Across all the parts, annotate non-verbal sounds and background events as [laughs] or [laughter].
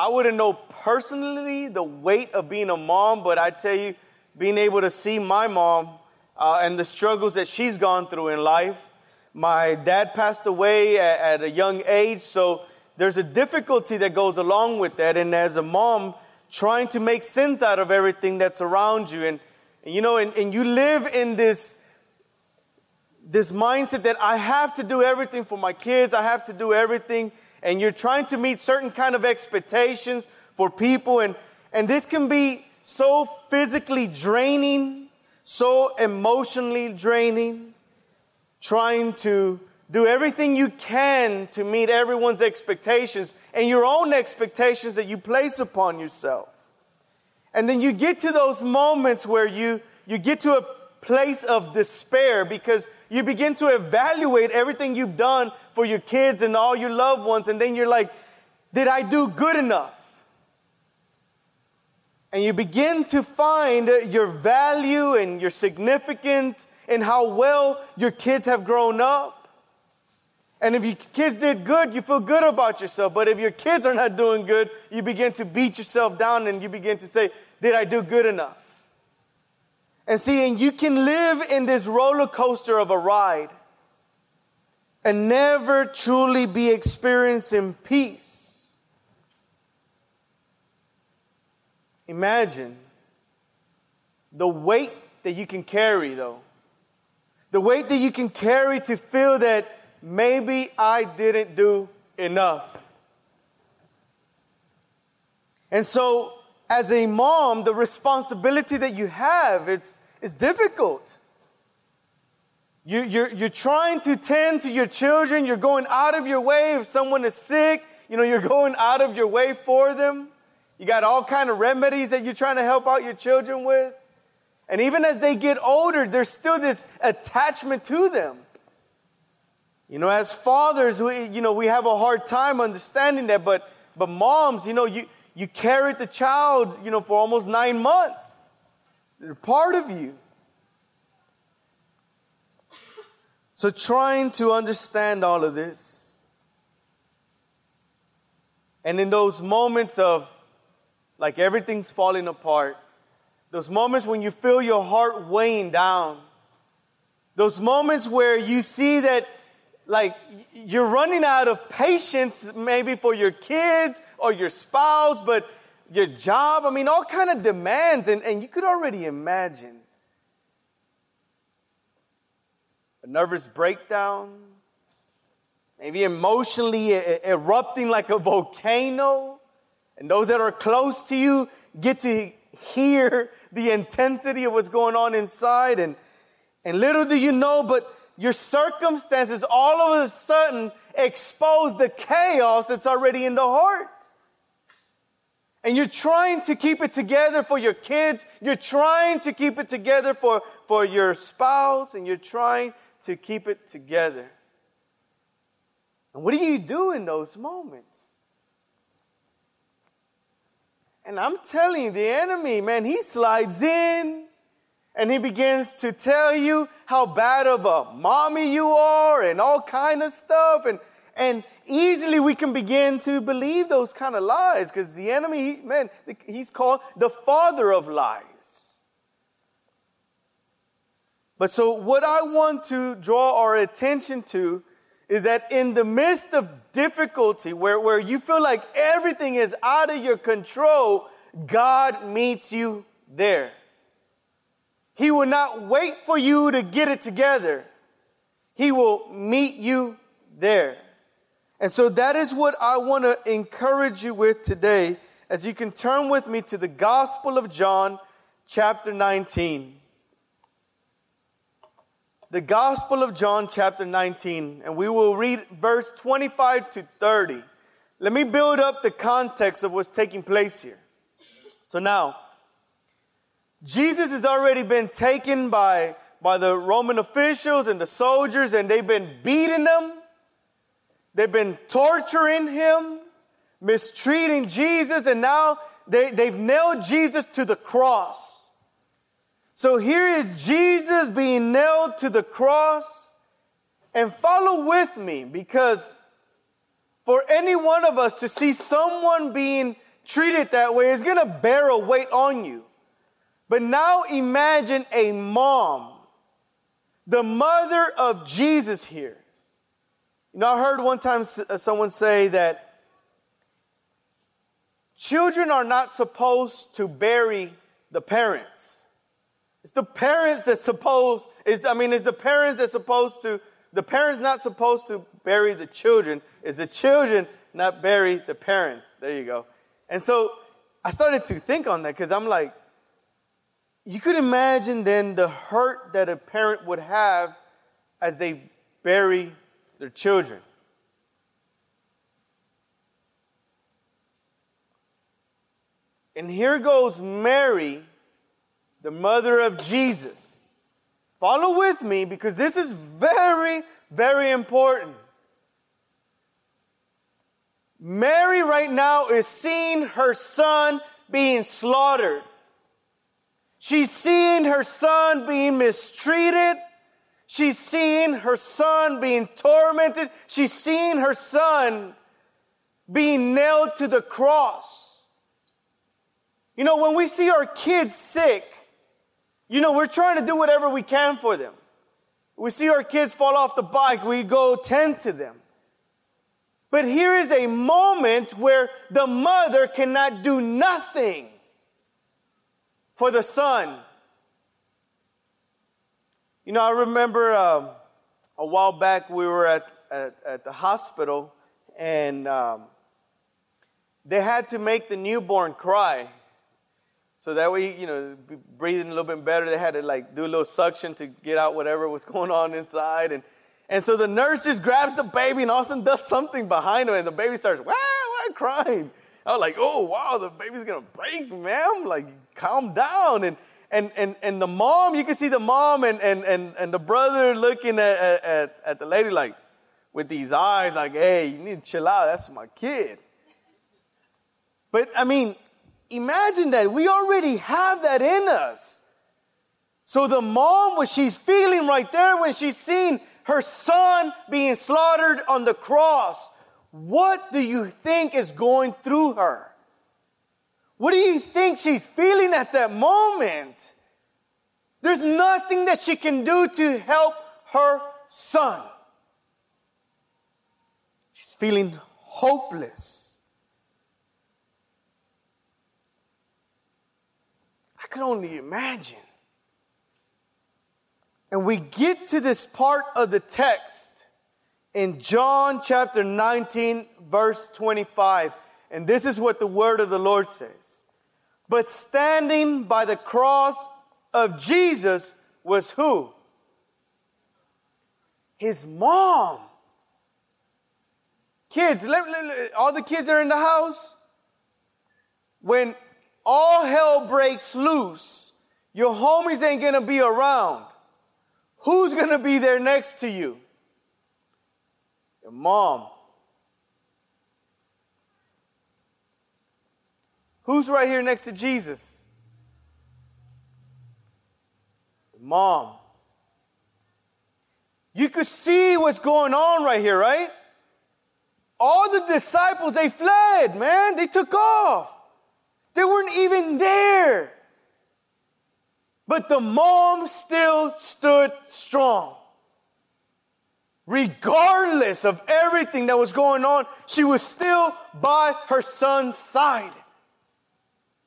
I wouldn't know personally the weight of being a mom, but I tell you, being able to see my mom uh, and the struggles that she's gone through in life. My dad passed away at, at a young age, so there's a difficulty that goes along with that. And as a mom, trying to make sense out of everything that's around you. And, and you know, and, and you live in this, this mindset that I have to do everything for my kids. I have to do everything. And you're trying to meet certain kind of expectations for people. And, and this can be so physically draining, so emotionally draining, trying to do everything you can to meet everyone's expectations and your own expectations that you place upon yourself. And then you get to those moments where you, you get to a place of despair because you begin to evaluate everything you've done for your kids and all your loved ones. And then you're like, did I do good enough? And you begin to find your value and your significance in how well your kids have grown up. And if your kids did good, you feel good about yourself. But if your kids are not doing good, you begin to beat yourself down and you begin to say, Did I do good enough? And see, and you can live in this roller coaster of a ride and never truly be experiencing peace. Imagine the weight that you can carry, though. The weight that you can carry to feel that maybe I didn't do enough. And so, as a mom, the responsibility that you have, it's, it's difficult. You, you're, you're trying to tend to your children. You're going out of your way. If someone is sick, you know, you're going out of your way for them. You got all kind of remedies that you're trying to help out your children with. And even as they get older, there's still this attachment to them. You know, as fathers, we, you know, we have a hard time understanding that, but, but moms, you know, you, you carried the child, you know, for almost nine months. They're part of you. So trying to understand all of this. And in those moments of like everything's falling apart, those moments when you feel your heart weighing down, those moments where you see that like you're running out of patience maybe for your kids or your spouse, but your job, I mean, all kind of demands, and, and you could already imagine a nervous breakdown, maybe emotionally erupting like a volcano, and those that are close to you get to hear the intensity of what's going on inside, and, and little do you know, but your circumstances all of a sudden expose the chaos that's already in the heart. And you're trying to keep it together for your kids. You're trying to keep it together for, for your spouse and you're trying to keep it together. And what do you do in those moments? And I'm telling you, the enemy, man, he slides in and he begins to tell you how bad of a mommy you are and all kind of stuff and and easily we can begin to believe those kind of lies because the enemy man he's called the father of lies but so what i want to draw our attention to is that in the midst of difficulty where, where you feel like everything is out of your control god meets you there he will not wait for you to get it together. He will meet you there. And so that is what I want to encourage you with today as you can turn with me to the Gospel of John, chapter 19. The Gospel of John, chapter 19, and we will read verse 25 to 30. Let me build up the context of what's taking place here. So now, Jesus has already been taken by, by the Roman officials and the soldiers, and they've been beating him. They've been torturing him, mistreating Jesus, and now they, they've nailed Jesus to the cross. So here is Jesus being nailed to the cross. And follow with me because for any one of us to see someone being treated that way, is gonna bear a weight on you. But now imagine a mom, the mother of Jesus here. You know, I heard one time uh, someone say that children are not supposed to bury the parents. It's the parents that supposed is I mean, it's the parents that supposed to the parents not supposed to bury the children. Is the children not bury the parents? There you go. And so I started to think on that because I'm like, you could imagine then the hurt that a parent would have as they bury their children. And here goes Mary, the mother of Jesus. Follow with me because this is very, very important. Mary right now is seeing her son being slaughtered. She's seeing her son being mistreated. She's seeing her son being tormented. She's seeing her son being nailed to the cross. You know, when we see our kids sick, you know, we're trying to do whatever we can for them. We see our kids fall off the bike, we go tend to them. But here is a moment where the mother cannot do nothing for the son. You know, I remember um, a while back we were at, at, at the hospital and um, they had to make the newborn cry. So that way, you know, breathing a little bit better. They had to like do a little suction to get out whatever was [laughs] going on inside. And and so the nurse just grabs the baby and all of a sudden does something behind him and the baby starts, wow, wow, crying. I was like, oh, wow, the baby's gonna break, ma'am. Like, calm down. And, and, and, and the mom, you can see the mom and, and, and, and the brother looking at, at, at the lady like, with these eyes, like, hey, you need to chill out. That's my kid. But I mean, imagine that. We already have that in us. So the mom, what she's feeling right there when she's seeing her son being slaughtered on the cross, what do you think is going through her? What do you think she's feeling at that moment? There's nothing that she can do to help her son. She's feeling hopeless. Can only imagine. And we get to this part of the text in John chapter 19, verse 25. And this is what the word of the Lord says. But standing by the cross of Jesus was who? His mom. Kids, all the kids are in the house. When all hell breaks loose, your homies ain't gonna be around. Who's to be there next to you? Your mom. Who's right here next to Jesus? Mom. You could see what's going on right here, right? All the disciples, they fled, man. They took off. They weren't even there. But the mom still stood strong. Regardless of everything that was going on, she was still by her son's side.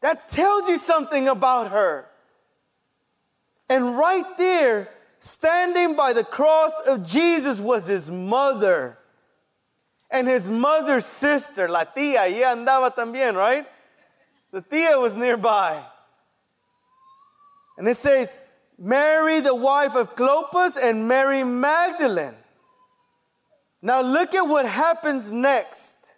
That tells you something about her. And right there, standing by the cross of Jesus was his mother. And his mother's sister, la tía, ella andaba también, right? The tía was nearby. And it says, Mary, the wife of Clopas, and Mary Magdalene. Now look at what happens next.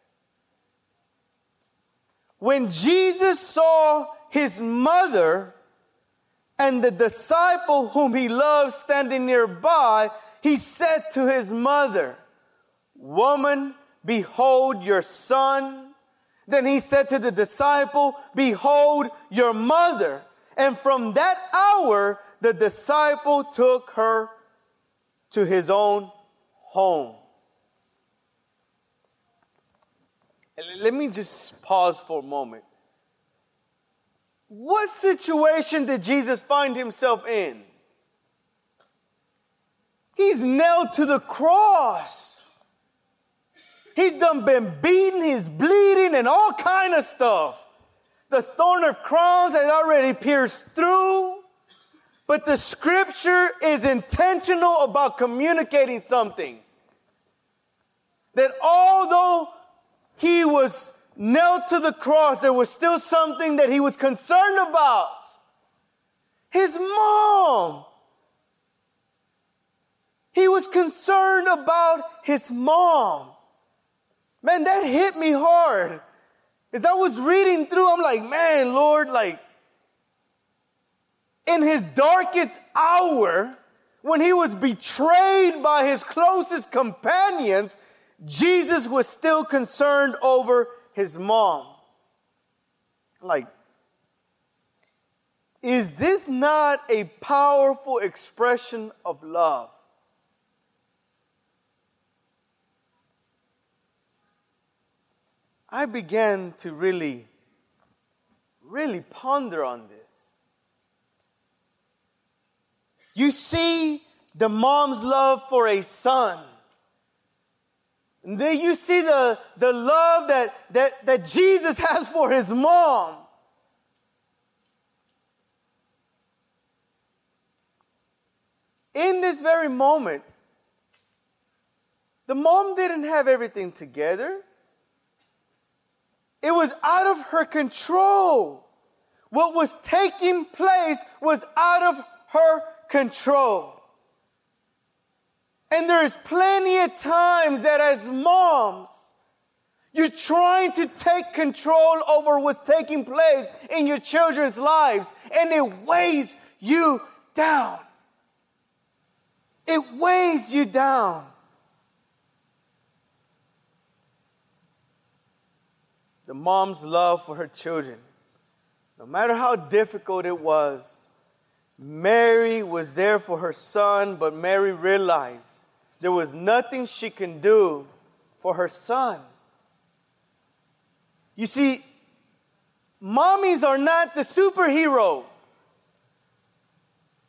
When Jesus saw his mother and the disciple whom he loved standing nearby, he said to his mother, Woman, behold your son. Then he said to the disciple, Behold your mother. And from that hour, the disciple took her to his own home. Let me just pause for a moment. What situation did Jesus find himself in? He's nailed to the cross. He's done been beaten, he's bleeding and all kind of stuff. The thorn of crowns had already pierced through. But the scripture is intentional about communicating something. That although he was nailed to the cross, there was still something that he was concerned about. His mom. He was concerned about his mom. Man, that hit me hard. As I was reading through, I'm like, man, Lord, like, in his darkest hour, when he was betrayed by his closest companions, Jesus was still concerned over his mom. Like, is this not a powerful expression of love? I began to really, really ponder on this. You see the mom's love for a son. And then you see the, the love that, that, that Jesus [laughs] has for his mom. In this very moment, the mom didn't have everything together. It was out of her control. What was taking place was out of her control. And there's plenty of times that as moms, you're trying to take control over what's taking place in your children's lives, and it weighs you down. It weighs you down. The mom's love for her children, no matter how difficult it was, Mary was there for her son, but Mary realized there was nothing she can do for her son. You see, mommies are not the superhero.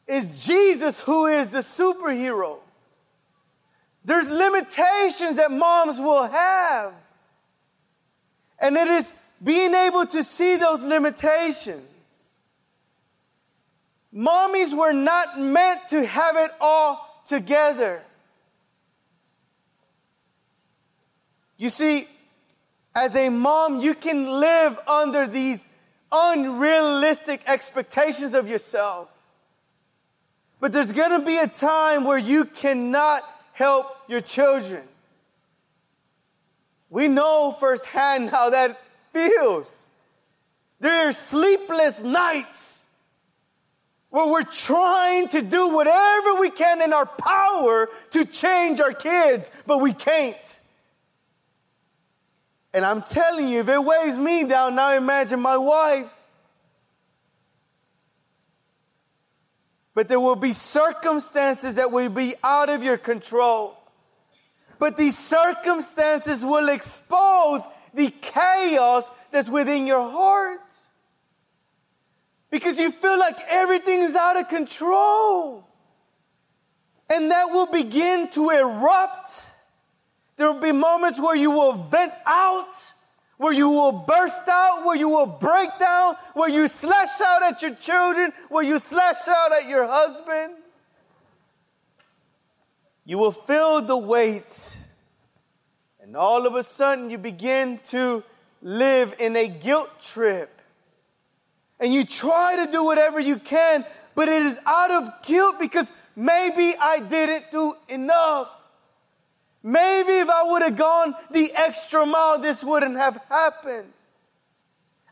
It's Jesus who is the superhero. There's limitations that moms will have. And it is being able to see those limitations Mommies were not meant to have it all together. You see, as a mom, you can live under these unrealistic expectations of yourself. But there's going to be a time where you cannot help your children. We know firsthand how that feels. There are sleepless nights where we're trying to do whatever we can in our power to change our kids, but we can't. And I'm telling you, if it weighs me down, now imagine my wife. But there will be circumstances that will be out of your control. But these circumstances will expose the chaos that's within your heart because you feel like everything is out of control. And that will begin to erupt. There will be moments where you will vent out, where you will burst out, where you will break down, where you slash out at your children, where you slash out at your husband. You will feel the weight. And all of a sudden, you begin to live in a guilt trip and you try to do whatever you can, but it is out of guilt because maybe I didn't do enough. Maybe if I would have gone the extra mile, this wouldn't have happened.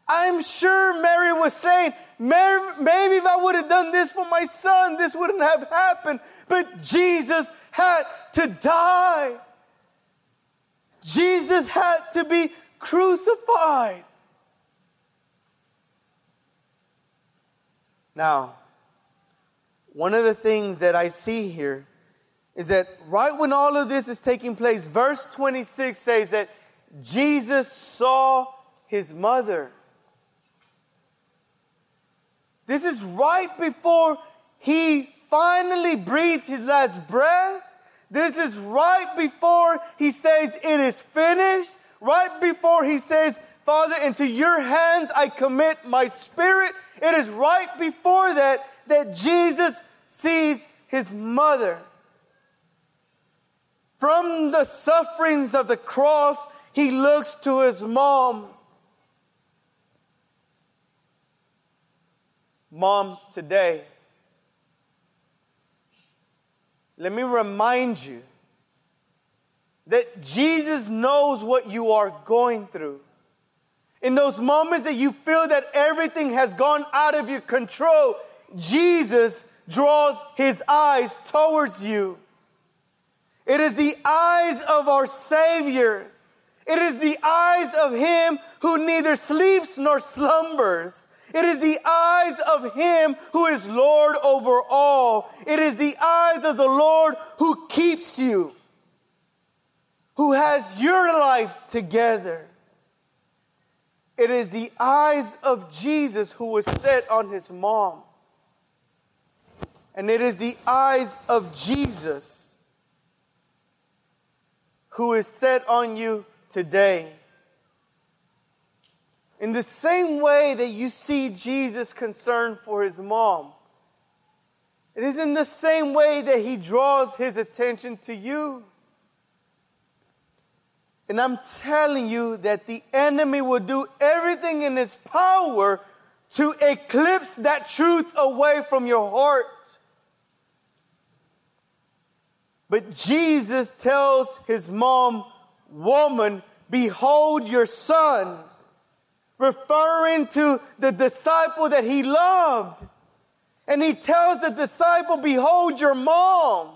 I'm sure Mary was saying, maybe if I would have done this for my son, this wouldn't have happened. But Jesus had to die. Jesus had to be crucified. Now, one of the things that I see here is that right when all of this is taking place, verse 26 says that Jesus saw his mother. This is right before he finally breathes his last breath. This is right before he says, It is finished. Right before he says, Father, into your hands I commit my spirit. It is right before that that Jesus sees his mother. From the sufferings of the cross, he looks to his mom. Moms today, let me remind you that Jesus knows what you are going through. In those moments that you feel that everything has gone out of your control, Jesus draws his eyes towards you. It is the eyes of our Savior. It is the eyes of Him who neither sleeps nor slumbers. It is the eyes of Him who is Lord over all. It is the eyes of the Lord who keeps you, who has your life together. It is the eyes of Jesus who was set on His mom. And it is the eyes of Jesus who is set on you today. In the same way that you see Jesus concerned for his mom, it is in the same way that he draws his attention to you. And I'm telling you that the enemy will do everything in his power to eclipse that truth away from your heart. But Jesus tells his mom, Woman, behold your son referring to the disciple that he loved. And he tells the disciple, Behold your mom.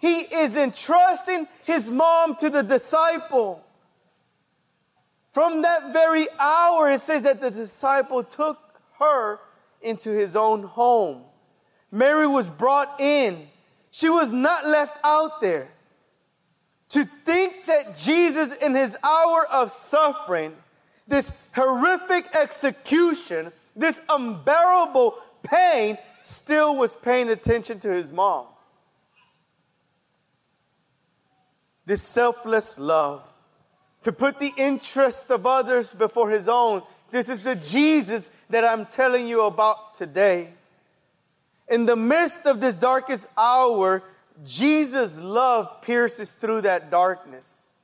He is entrusting his mom to the disciple. From that very hour, it says that the disciple took her into his own home. Mary was brought in. She was not left out there. To think that Jesus, in his hour of suffering, this horrific execution, this unbearable pain, still was paying attention to his mom. This selfless love, to put the interest of others before his own. This is the Jesus that I'm telling you about today. In the midst of this darkest hour, Jesus' love pierces through that darkness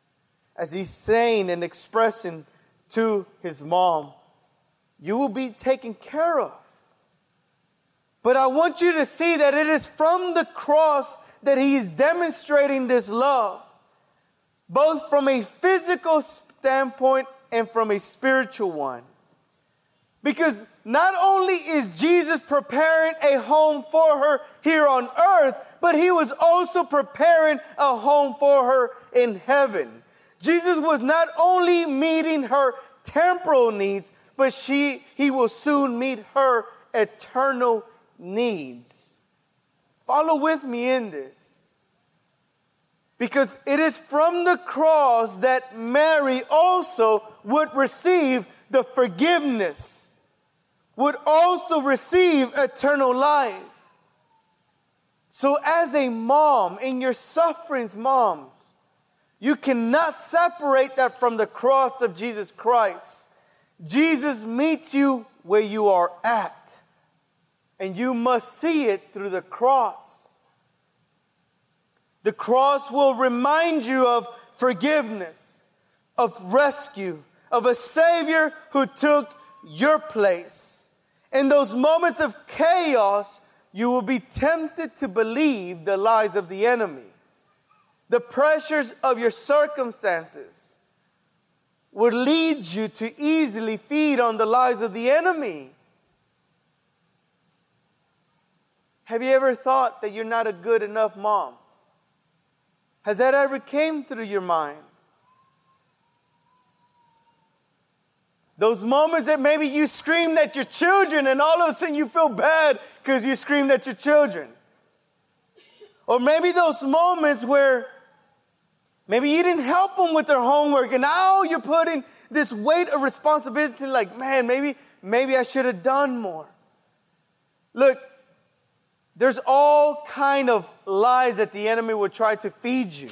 as he's saying and expressing to his mom, You will be taken care of. But I want you to see that it is from the cross that he is demonstrating this love, both from a physical standpoint and from a spiritual one. Because not only is Jesus preparing a home for her here on earth, but he was also preparing a home for her in heaven. Jesus was not only meeting her temporal needs, but she, he will soon meet her eternal needs. Follow with me in this. Because it is from the cross that Mary also would receive the forgiveness, would also receive eternal life. So, as a mom, in your sufferings, moms, you cannot separate that from the cross of Jesus Christ. Jesus meets you where you are at, and you must see it through the cross. The cross will remind you of forgiveness, of rescue, of a Savior who took your place. In those moments of chaos, you will be tempted to believe the lies of the enemy the pressures of your circumstances would lead you to easily feed on the lies of the enemy. Have you ever thought that you're not a good enough mom? Has that ever came through your mind? Those moments that maybe you screamed at your children and all of a sudden you feel bad because you screamed at your children. Or maybe those moments where Maybe you didn't help them with their homework and now you're putting this weight of responsibility like, man, maybe, maybe I should have done more. Look, there's all kind of lies that the enemy will try to feed you.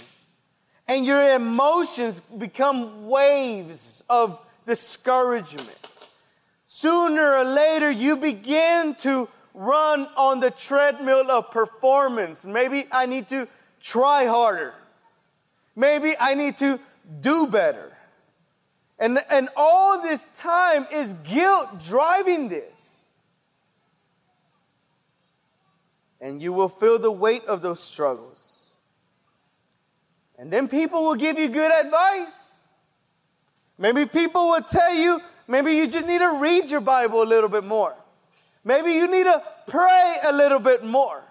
And your emotions become waves of discouragement. Sooner or later, you begin to run on the treadmill of performance. Maybe I need to try harder. Maybe I need to do better. And, and all this time is guilt driving this. And you will feel the weight of those struggles. And then people will give you good advice. Maybe people will tell you, maybe you just need to read your Bible a little bit more. Maybe you need to pray a little bit more.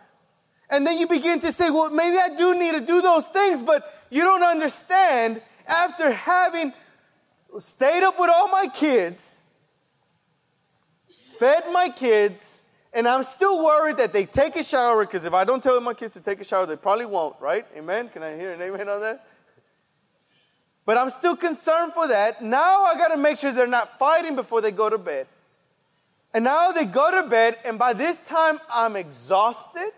And then you begin to say, well, maybe I do need to do those things, but you don't understand after having stayed up with all my kids, fed my kids, and I'm still worried that they take a shower because if I don't tell my kids to take a shower, they probably won't, right? Amen? Can I hear an amen on that? But I'm still concerned for that. Now I got to make sure they're not fighting before they go to bed. And now they go to bed, and by this time I'm exhausted.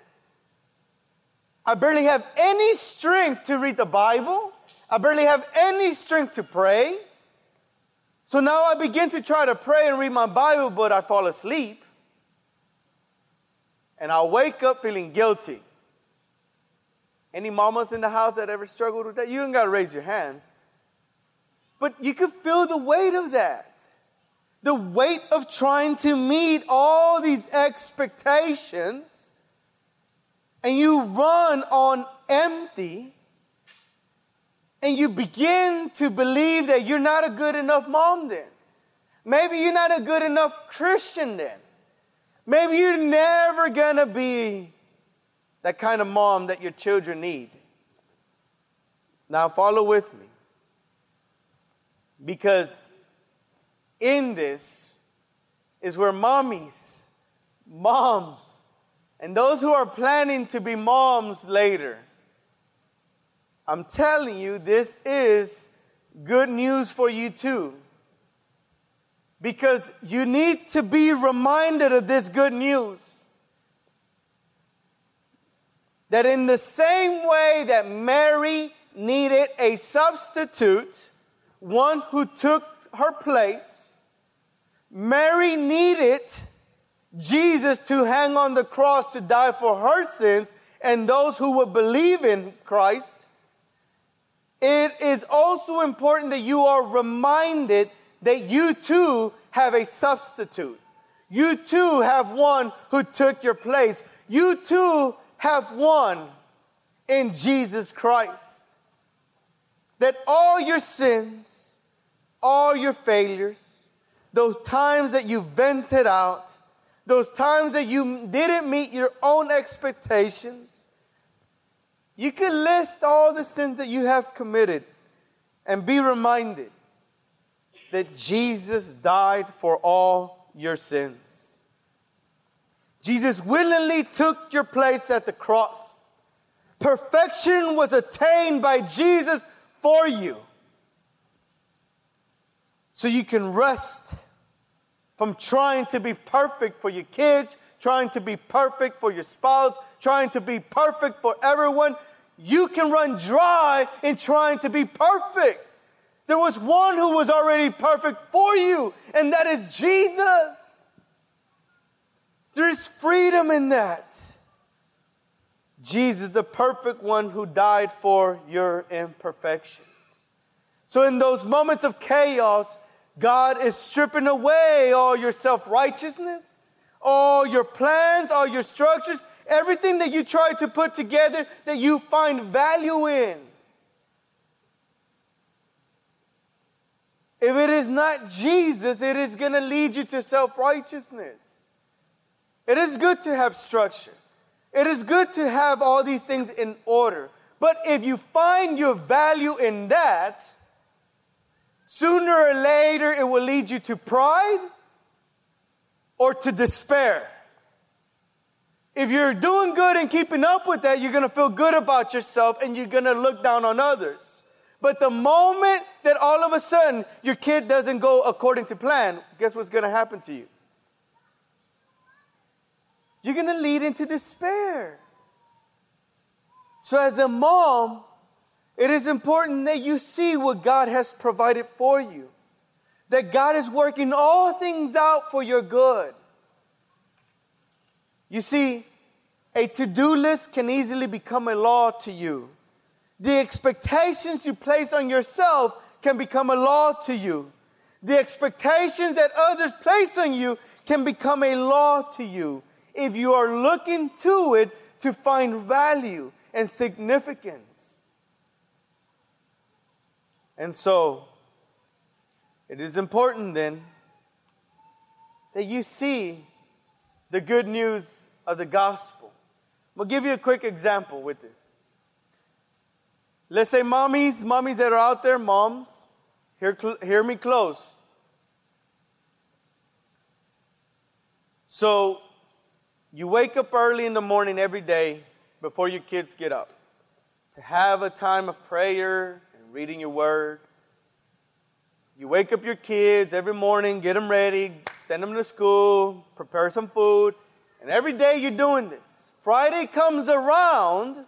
I barely have any strength to read the Bible. I barely have any strength to pray. So now I begin to try to pray and read my Bible, but I fall asleep. And I wake up feeling guilty. Any mamas in the house that ever struggled with that? You don't got to raise your hands. But you could feel the weight of that. The weight of trying to meet all these expectations. And you run on empty and you begin to believe that you're not a good enough mom then. Maybe you're not a good enough Christian then. Maybe you're never gonna be that kind of mom that your children need. Now, follow with me. Because in this is where mommies, moms, and those who are planning to be moms later I'm telling you, this is good news for you too. Because you need to be reminded of this good news. That in the same way that Mary needed a substitute, one who took her place, Mary needed Jesus to hang on the cross to die for her sins and those who would believe in Christ it is also important that you are reminded that you too have a substitute. You too have one who took your place. You too have one in Jesus Christ. That all your sins, all your failures, those times that you vented out, those times that you didn't meet your own expectations, you can list all the sins that you have committed and be reminded that Jesus died for all your sins. Jesus willingly took your place at the cross. Perfection was attained by Jesus for you. So you can rest from trying to be perfect for your kids, trying to be perfect for your spouse, trying to be perfect for everyone you can run dry in trying to be perfect. There was one who was already perfect for you, and that is Jesus. There is freedom in that. Jesus, the perfect one who died for your imperfections. So, in those moments of chaos, God is stripping away all your self righteousness, all your plans, all your structures, everything that you try to put together that you find value in. If it is not Jesus, it is going to lead you to self righteousness. It is good to have structure. It is good to have all these things in order. But if you find your value in that, sooner or later it will lead you to pride or to despair. If you're doing good and keeping up with that, you're going to feel good about yourself and you're going to look down on others. But the moment that all of a sudden your kid doesn't go according to plan, guess what's going to happen to you? you're going to lead into despair. So, as a mom, it is important that you see what God has provided for you, that God is working all things out for your good. You see, a to do list can easily become a law to you. The expectations you place on yourself can become a law to you. The expectations that others place on you can become a law to you if you are looking to it to find value and significance. And so, it is important then that you see the good news of the gospel. I'll give you a quick example with this. Let's say mommies, mommies that are out there, moms, hear, hear me close. So, you wake up early in the morning every day before your kids get up to have a time of prayer reading your word. You wake up your kids every morning, get them ready, send them to school, prepare some food, and every day you're doing this. Friday comes around,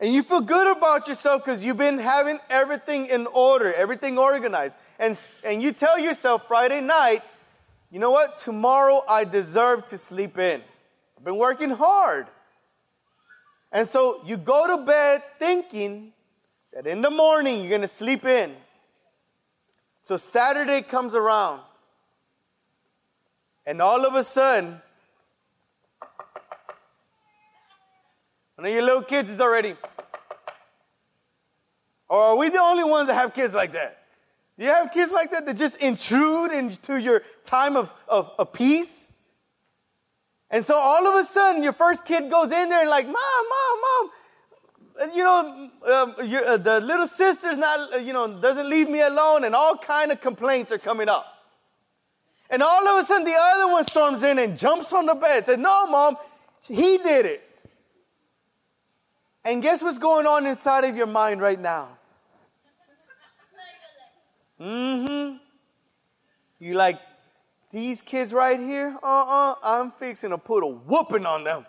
and you feel good about yourself because you've been having everything in order, everything organized. And, and you tell yourself Friday night, you know what? Tomorrow I deserve to sleep in. I've been working hard. And so you go to bed thinking that in the morning you're going to sleep in. So Saturday comes around. And all of a sudden, one of your little kids is already or are we the only ones that have kids like that? Do you have kids like that that just intrude into your time of, of, of peace? And so all of a sudden, your first kid goes in there and like, mom, mom, mom, you know, um, uh, the little sister's not, uh, you know, doesn't leave me alone, and all kind of complaints are coming up. And all of a sudden, the other one storms in and jumps on the bed. Said, "No, mom, he did it." And guess what's going on inside of your mind right now? Mm-hmm. You like these kids right here? Uh-uh. I'm fixing to put a whooping on them.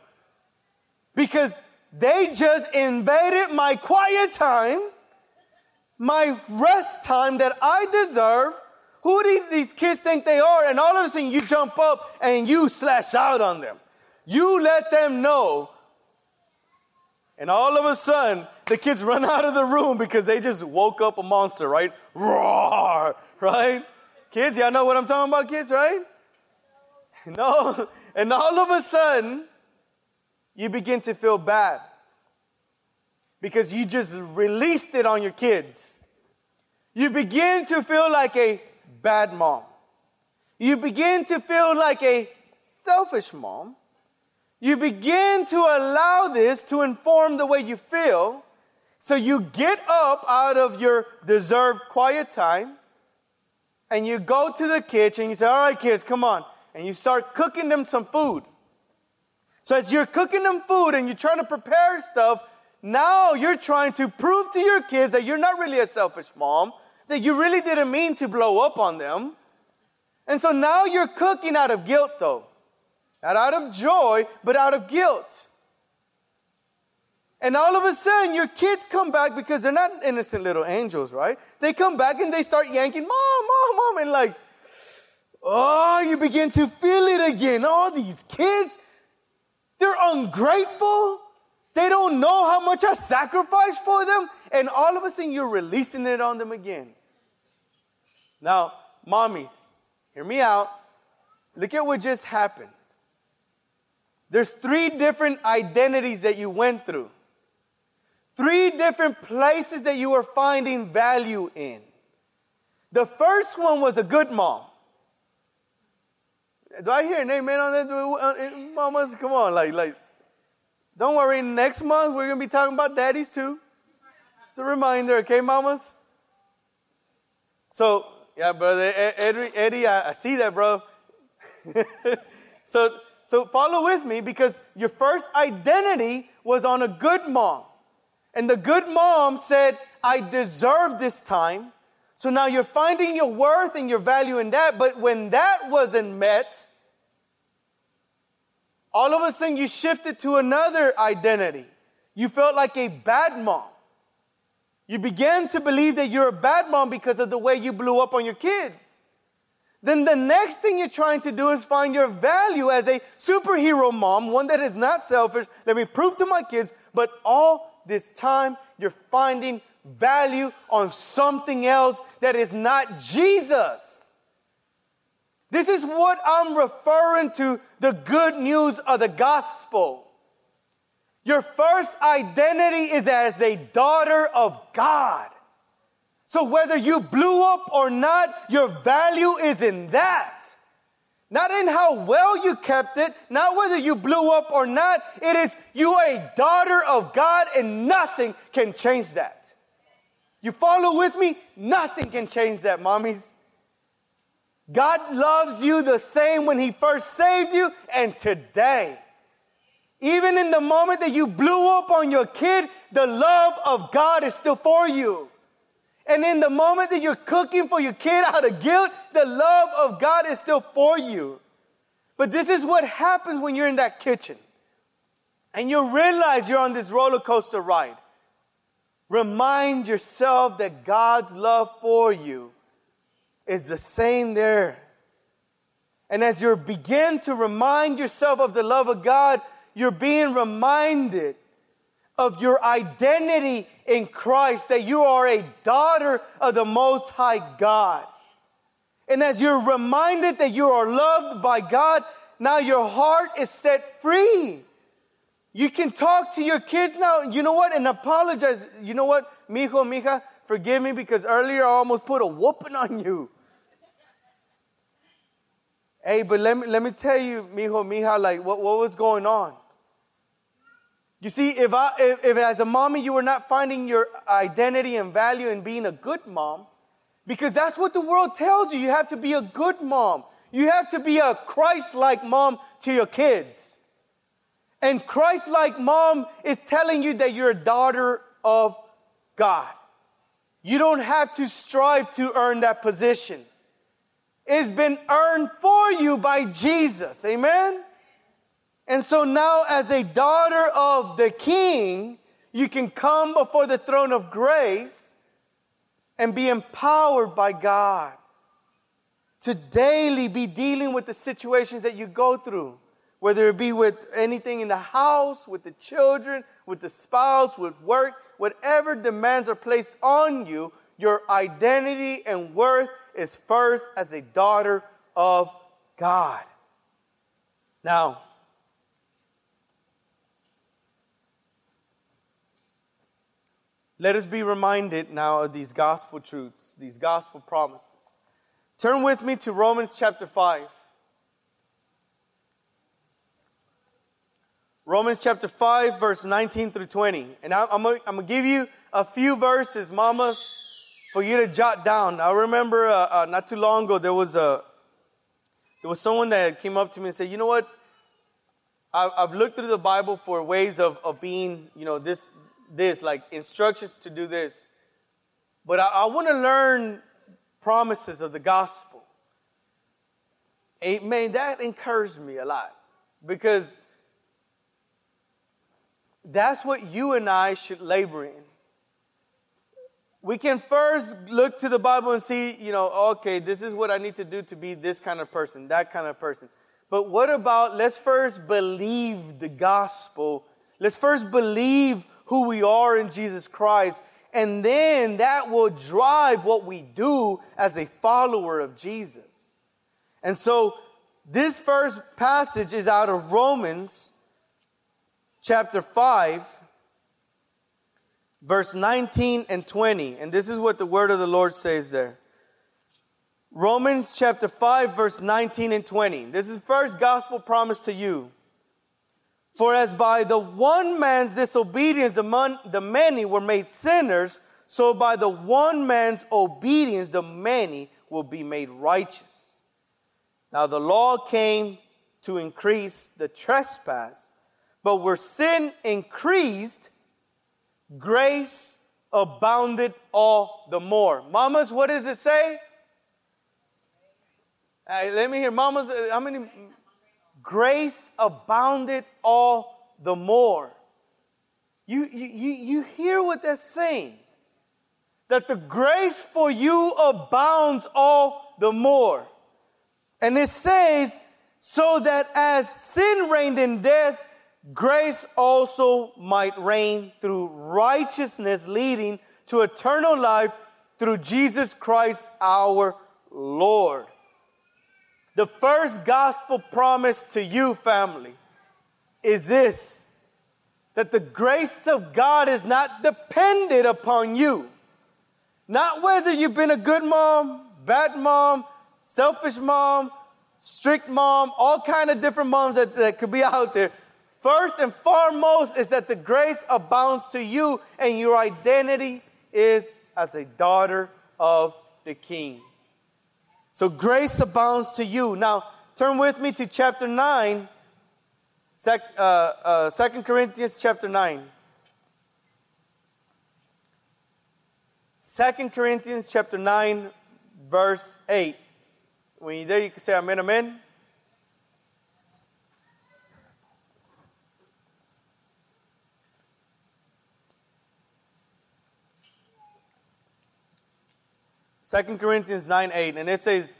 Because they just invaded my quiet time, my rest time that I deserve. Who do these kids think they are? And all of a sudden you jump up and you slash out on them. You let them know. And all of a sudden, the kids run [laughs] out of the room because they just woke up a monster, right? Roar, right? Kids, y'all know what I'm talking about, kids, right? [laughs] No. And all of a sudden, you begin to feel bad because you just released it on your kids. You begin to feel like a bad mom. You begin to feel like a selfish mom. You begin to allow this to inform the way you feel. So you get up out of your deserved quiet time and you go to the kitchen. You say, All right, kids, come on. And you start cooking them some food. So as you're cooking them food and you're trying to prepare stuff, now you're trying to prove to your kids that you're not really a selfish mom, that you really didn't mean to blow up on them. And so now you're cooking out of guilt, though. Not out of joy, but out of guilt. And all of a sudden, your kids come back because they're not innocent little angels, right? They come back and they start yanking, Mom, Mom, Mom, and like, oh, you begin to feel it again. All these kids, they're ungrateful. They don't know how much I sacrificed for them. And all of a sudden, you're releasing it on them again. Now, mommies, hear me out. Look at what just happened. There's three different identities that you went through. Three different places that you were finding value in. The first one was a good mom. Do I hear an amen on that? Uh, mamas, come on, like, like, don't worry. Next month we're gonna be talking about daddies too. It's a reminder, okay, mamas. So, yeah, brother Eddie, Eddie I, I see that, bro. [laughs] so, so follow with me because your first identity was on a good mom. And the good mom said, I deserve this time. So now you're finding your worth and your value in that. But when that wasn't met, all of a sudden you shifted to another identity. You felt like a bad mom. You began to believe that you're a bad mom because of the way you blew up on your kids. Then the next thing you're trying to do is find your value as a superhero mom, one that is not selfish. Let me prove to my kids, but all this time you're finding value on something else that is not Jesus. This is what I'm referring to the good news of the gospel. Your first identity is as a daughter of God. So whether you blew up or not, your value is in that. Not in how well you kept it, not whether you blew up or not. It is you are a daughter of God and nothing can change that. You follow with me? Nothing can change that, mommies. God loves you the same when He first saved you and today. Even in the moment that you blew up on your kid, the love of God is still for you. And in the moment that you're cooking for your kid out of guilt, the love of God is still for you. But this is what happens when you're in that kitchen and you realize you're on this roller coaster ride. Remind yourself that God's love for you is the same there. And as you begin to remind yourself of the love of God, you're being reminded of your identity in Christ, that you are a daughter of the Most High God. And as you're reminded that you are loved by God, now your heart is set free. You can talk to your kids now, you know what, and apologize. You know what, mijo, mija, forgive me because earlier I almost put a whooping on you. Hey, but let me, let me tell you, mijo, mija, like what, what was going on? You see, if, I, if, if as a mommy you were not finding your identity and value in being a good mom, because that's what the world tells you. You have to be a good mom. You have to be a Christ-like mom to your kids. And Christ-like mom is telling you that you're a daughter of God. You don't have to strive to earn that position. It's been earned for you by Jesus. Amen? And so now, as a daughter of the king, you can come before the throne of grace and be empowered by God to daily be dealing with the situations that you go through, whether it be with anything in the house, with the children, with the spouse, with work, whatever demands are placed on you, your identity and worth is first as a daughter of God. Now, Let us be reminded now of these gospel truths, these gospel promises. Turn with me to Romans chapter 5. Romans chapter 5, verse 19 through 20. And I'm going to give you a few verses, mamas, for you to jot down. I remember uh, uh, not too long ago, there was, a, there was someone that came up to me and said, You know what? I've looked through the Bible for ways of, of being, you know, this, this, like instructions to do this. But I, I want to learn promises of the gospel. Amen. That encouraged me a lot because that's what you and I should labor in. We can first look to the Bible and see, you know, okay, this is what I need to do to be this kind of person, that kind of person. But what about, let's first believe the gospel. Let's first believe who we are in Jesus Christ. And then that will drive what we do as a follower of Jesus. And so this first passage is out of Romans chapter 5, verse 19 and 20. And this is what the word of the Lord says there. Romans chapter 5, verse 19 and 20. This is first gospel promise to you. For as by the one man's disobedience the, many were made sinners, so by the one man's obedience the many will be made righteous. Now the law came to increase the trespass, but where sin increased, grace abounded all the more. Mamas, what does it say? Hey, let me hear, mamas. Uh, how many? grace abounded all the more. You, you, you, you hear what that's saying? That the grace for you abounds all the more. And it says, so that as sin reigned in death, grace also might reign through righteousness, leading to eternal life through Jesus Christ our Lord. The first gospel promise to you, family, is this that the grace of God is not dependent upon you. Not whether you've been a good mom, bad mom, selfish mom, strict mom, all kind of different moms that, that could be [laughs] out there. First and foremost is that the grace abounds to you and your identity is as a daughter of the king. So grace abounds to you. Now, turn with me to chapter 9, sec, uh, uh, 2 Corinthians chapter 9. 2 Corinthians chapter 9, verse 8. When you're there, you can say amen, amen. Second Corinthians 9 8, and it says,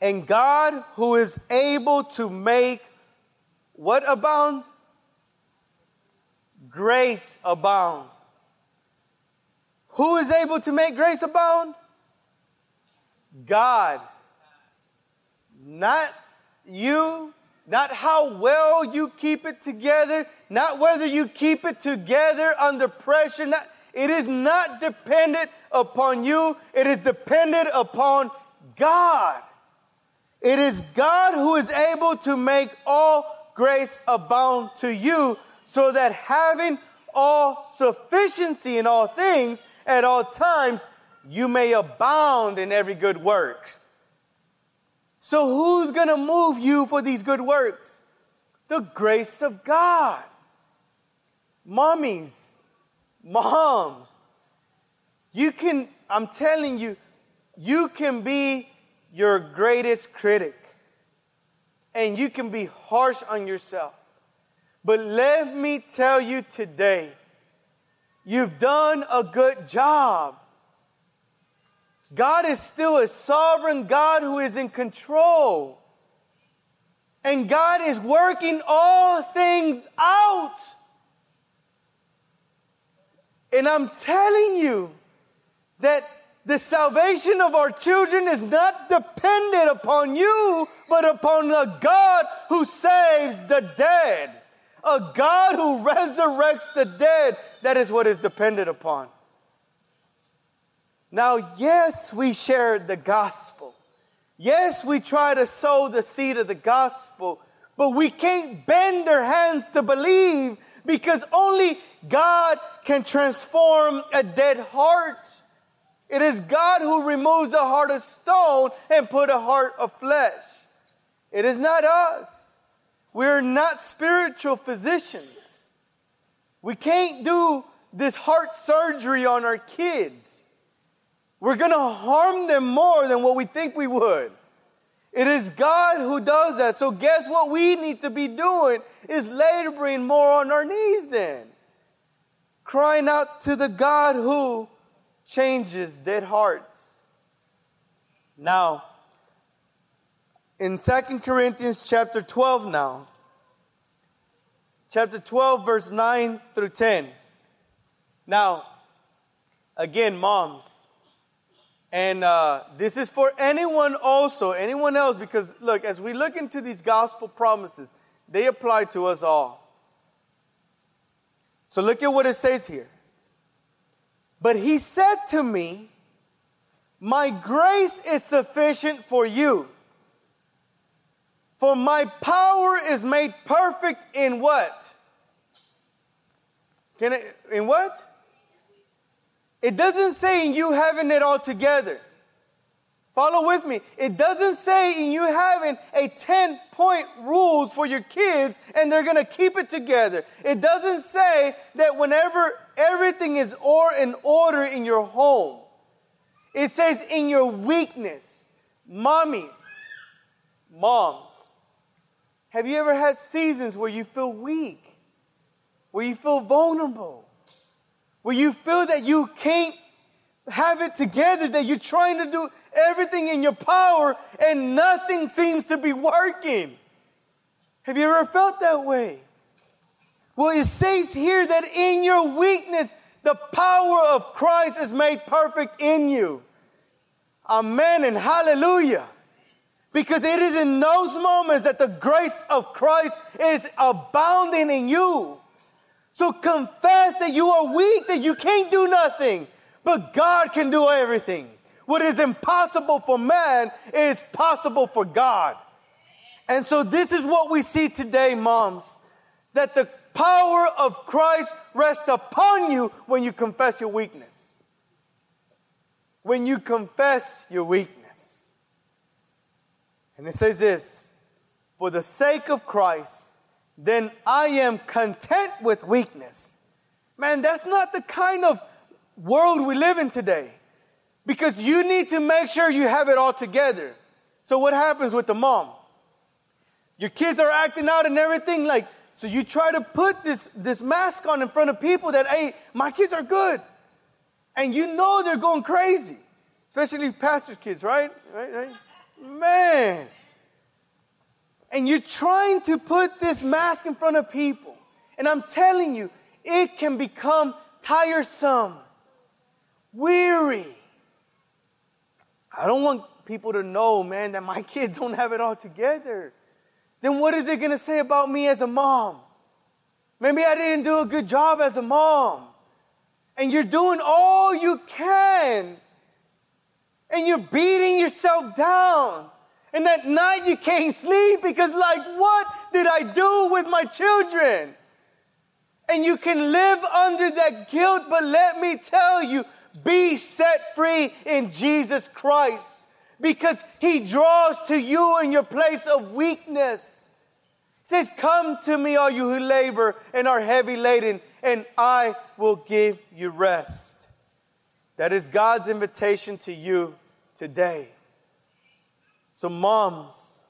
And God who is able to make what abound? Grace abound. Who is able to make grace abound? God. Not you, not how well you keep it together, not whether you keep it together under pressure. Not, it is not dependent upon you, it is dependent upon God. It is God who is able to make all grace abound to you, so that having all sufficiency in all things at all times, you may abound in every good work. So, who's going to move you for these good works? The grace of God. Mommies, moms, you can, I'm telling you, you can be your greatest critic and you can be harsh on yourself. But let me tell you today, you've done a good job. God is still a sovereign God who is in control. And God is working all things out. And I'm telling you, that the salvation of our children is not dependent upon you, but upon a God who saves the dead. A God who resurrects the dead. That is what is dependent upon. Now, yes, we share the gospel. Yes, we try to sow the seed of the gospel, but we can't bend our hands to believe because only God can transform a dead heart. It is God who removes the heart of stone and put a heart of flesh. It is not us. We're not spiritual physicians. We can't do this heart surgery on our kids. We're going to harm them more than what we think we would. It is God who does that. So guess what we need to be doing is laboring more on our knees then. Crying out to the God who changes dead hearts. Now, in Second Corinthians chapter 12 now, chapter 12, verse 9 through 10. Now, again, moms, and uh, this is for anyone also, anyone else, because look, as we look into these gospel promises, they apply to us all. So look at what it says here. But he said to me, My grace is sufficient for you. For my power is made perfect in what? Can it, in what? It doesn't say in you having it all together. Follow with me. It doesn't say in you having a 10 point rules for your kids and they're going to keep it together. It doesn't say that whenever everything is or in order in your home. It says in your weakness, mommies, moms, Have you ever had seasons where you feel weak? Where you feel vulnerable? Where you feel that you can't have it together, that you're trying to do everything in your power and nothing seems to be working? Have you ever felt that way? Well, it says here that in your weakness, the power of Christ is made perfect in you. Amen and hallelujah. Because it is in those moments that the grace of Christ is abounding in you. So confess that you are weak, that you can't do nothing, but God can do everything. What is impossible for man is possible for God. And so this is what we see today, moms, that the power of Christ rests upon you when you confess your weakness. When you confess your weakness. And it says this, for the sake of Christ, then I am content with weakness. Man, that's not the kind of world we live in today. Because you need to make sure you have it all together. So what happens with the mom? Your kids are acting out and everything like, so you try to put this, this mask on in front of people that, hey, my kids are good. And you know they're going crazy. Especially pastors' kids, right? Right, right? Man. And you're trying to put this mask in front of people. And I'm telling you, it can become tiresome, weary. I don't want people to know, man, that my [laughs] kids don't have it all together. Then what is it going to say about me as a mom? Maybe I didn't do a good job as a mom. And you're doing all you can. And you're beating yourself down. And at night you can't sleep because, like, what did I do with my children? And you can live under that guilt, but let me tell you, be set free in Jesus Christ because he draws to you in your place of weakness. He says, Come to me, all you who labor and are heavy laden, and I will give you rest. That is God's invitation to you today. So, moms,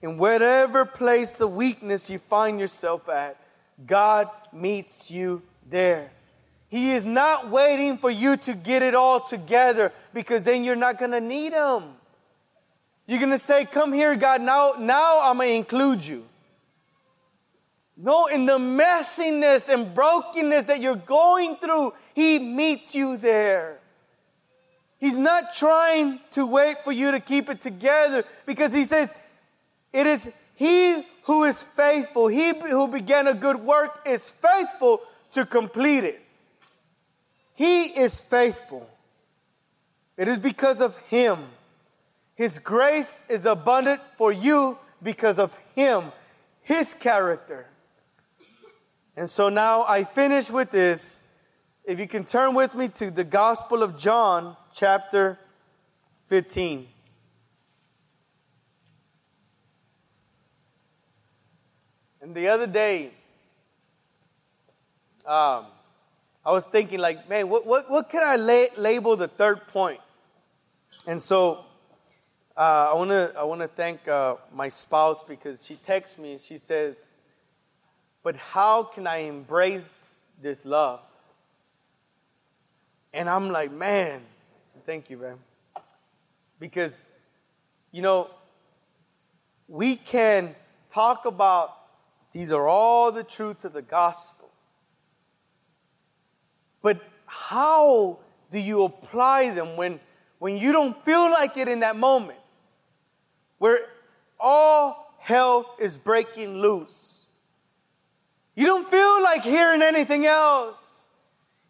in whatever place of weakness you find yourself at, God meets you there. He is not waiting for you to get it all together because then you're not going to need Him. You're going to say, Come here, God, now, now I'm going to include you. No, in the messiness and brokenness that you're going through, He meets you there. He's not trying to wait for you to keep it together because He says, It is He who is faithful. He who began a good work is faithful to complete it. He is faithful. It is because of Him. His grace is abundant for you because of Him, His character. And so now I finish with this. If you can turn with me to the Gospel of John, chapter 15. And the other day, um, I was thinking, like, man, what, what, what can I la- label the third point? And so uh, I want to I wanna thank uh, my spouse because she texts me and she says, but how can I embrace this love? And I'm like, man, so thank you, man. Because, you know, we can talk about these are all the truths of the gospel. But how do you apply them when, when you don't feel like it in that moment? Where all hell is breaking loose. You don't feel like hearing anything else.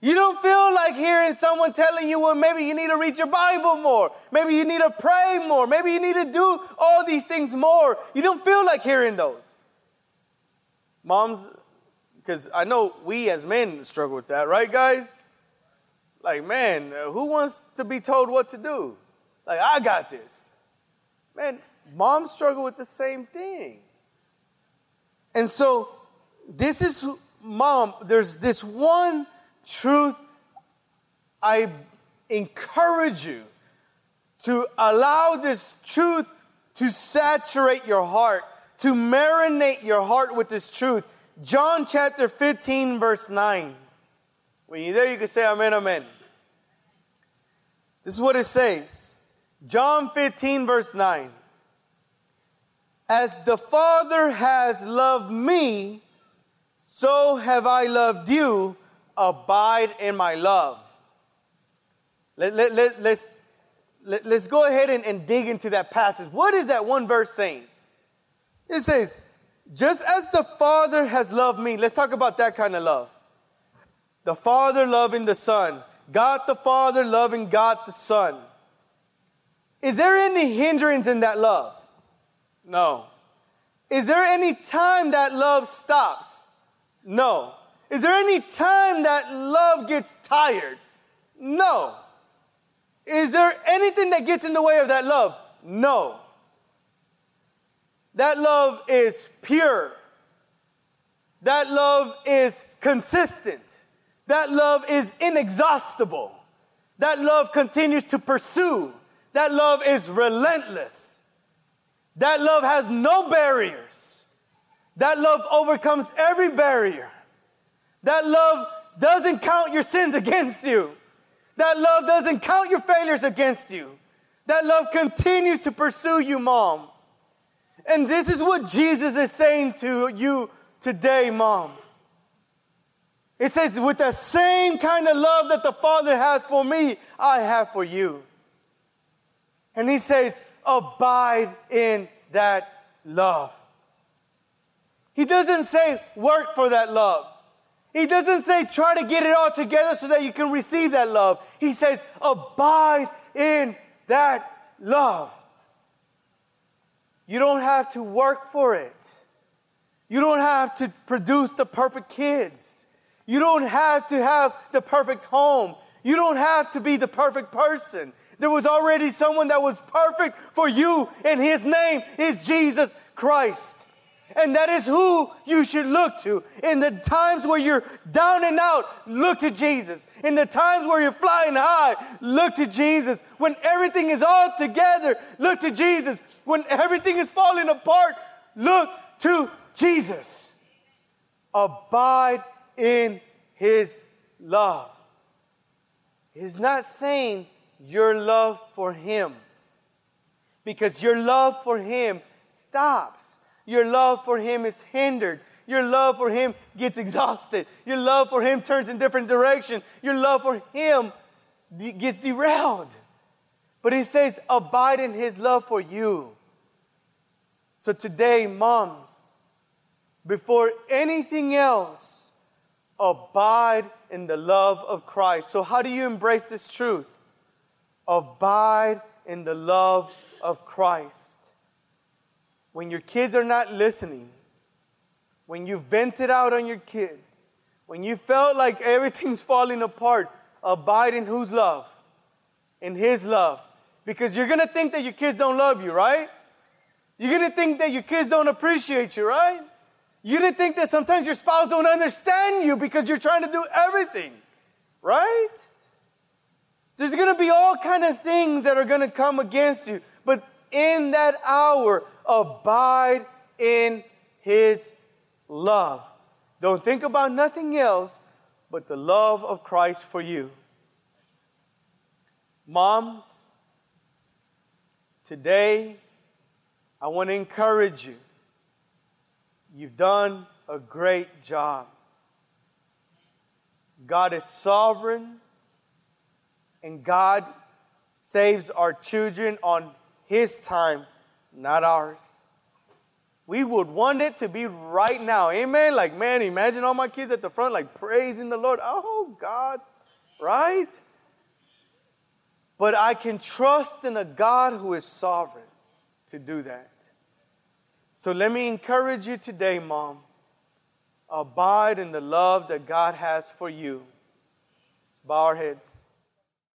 You don't feel like hearing someone telling you, well, maybe you need to read your Bible more. Maybe you need to pray more. Maybe you need to do all these things more. You don't feel like hearing those. Moms, because I know we as men struggle with that, right, guys? Like, man, who wants to be told what to do? Like, I got this. Man, moms struggle with the same thing. And so, this is, mom, there's this one truth I encourage you to allow this truth to saturate your heart to marinate your heart with this truth. John chapter 15, verse 9. When you're there, you can say amen, amen. This is what it says. John 15, verse 9. As the Father has loved me, so have I loved you. Abide in my love. Let, let, let, let's, let, us go ahead and, and dig into that passage. What is that one verse saying? It says, just as the Father has loved me, let's talk about that kind of love. The Father loving the Son, God the Father loving God the Son. Is there any hindrance in that love? No. Is there any time that love stops? No. Is there any time that love gets tired? No. Is there anything that gets in the way of that love? No. That love is pure. That love is consistent. That love is inexhaustible. That love continues to pursue. That love is relentless. That love has no barriers. That love overcomes every barrier. That love doesn't count your sins against you. That love doesn't count your failures against you. That love continues to pursue you, mom. And this is what Jesus is saying to you today, mom. It says, with the same kind of love that the Father has for me, I have for you. And he says, abide in that love. He doesn't say work for that love. He doesn't say try to get it all together so that you can receive that love. He says abide in that love. You don't have to work for it. You don't have to produce the perfect kids. You don't have to have the perfect home. You don't have to be the perfect person. There was already someone that was perfect for you, and his name is Jesus Christ. And that is who you should look to. In the times where you're down and out, look to Jesus. In the times where you're flying high, look to Jesus. When everything is all together, look to Jesus. When everything is falling apart, look to Jesus. Abide in his love. He's not saying your love for him because your love for him stops. Your love for him is hindered. Your love for him gets exhausted. Your love for him turns in different direction. Your love for him gets derailed. But he says, abide in his love for you. So today, moms, before anything else, abide in the love of Christ. So, how do you embrace this truth? Abide in the love of Christ. When your kids are not listening, when you vented out on your kids, when you felt like everything's falling apart, abide in whose love? In His love. Because you're gonna think that your kids don't love you, right? You're gonna think that your kids don't appreciate you, right? You're gonna think that sometimes your spouse don't understand you because you're trying to do everything, right? There's gonna be all kind of things that are gonna come against you, but in that hour, abide in His love. Don't think about nothing else but the love of Christ for you. Moms, today I want to encourage you. You've done a great job. God is sovereign, and God saves our children on His time, not ours. We would want it to be right now. Amen. Like, man, imagine all my kids at the front, like praising the Lord. Oh, God, right? But I can trust in a God who is sovereign to do that. So let me encourage you today, Mom. Abide in the love that God has for you. Let's bow our heads.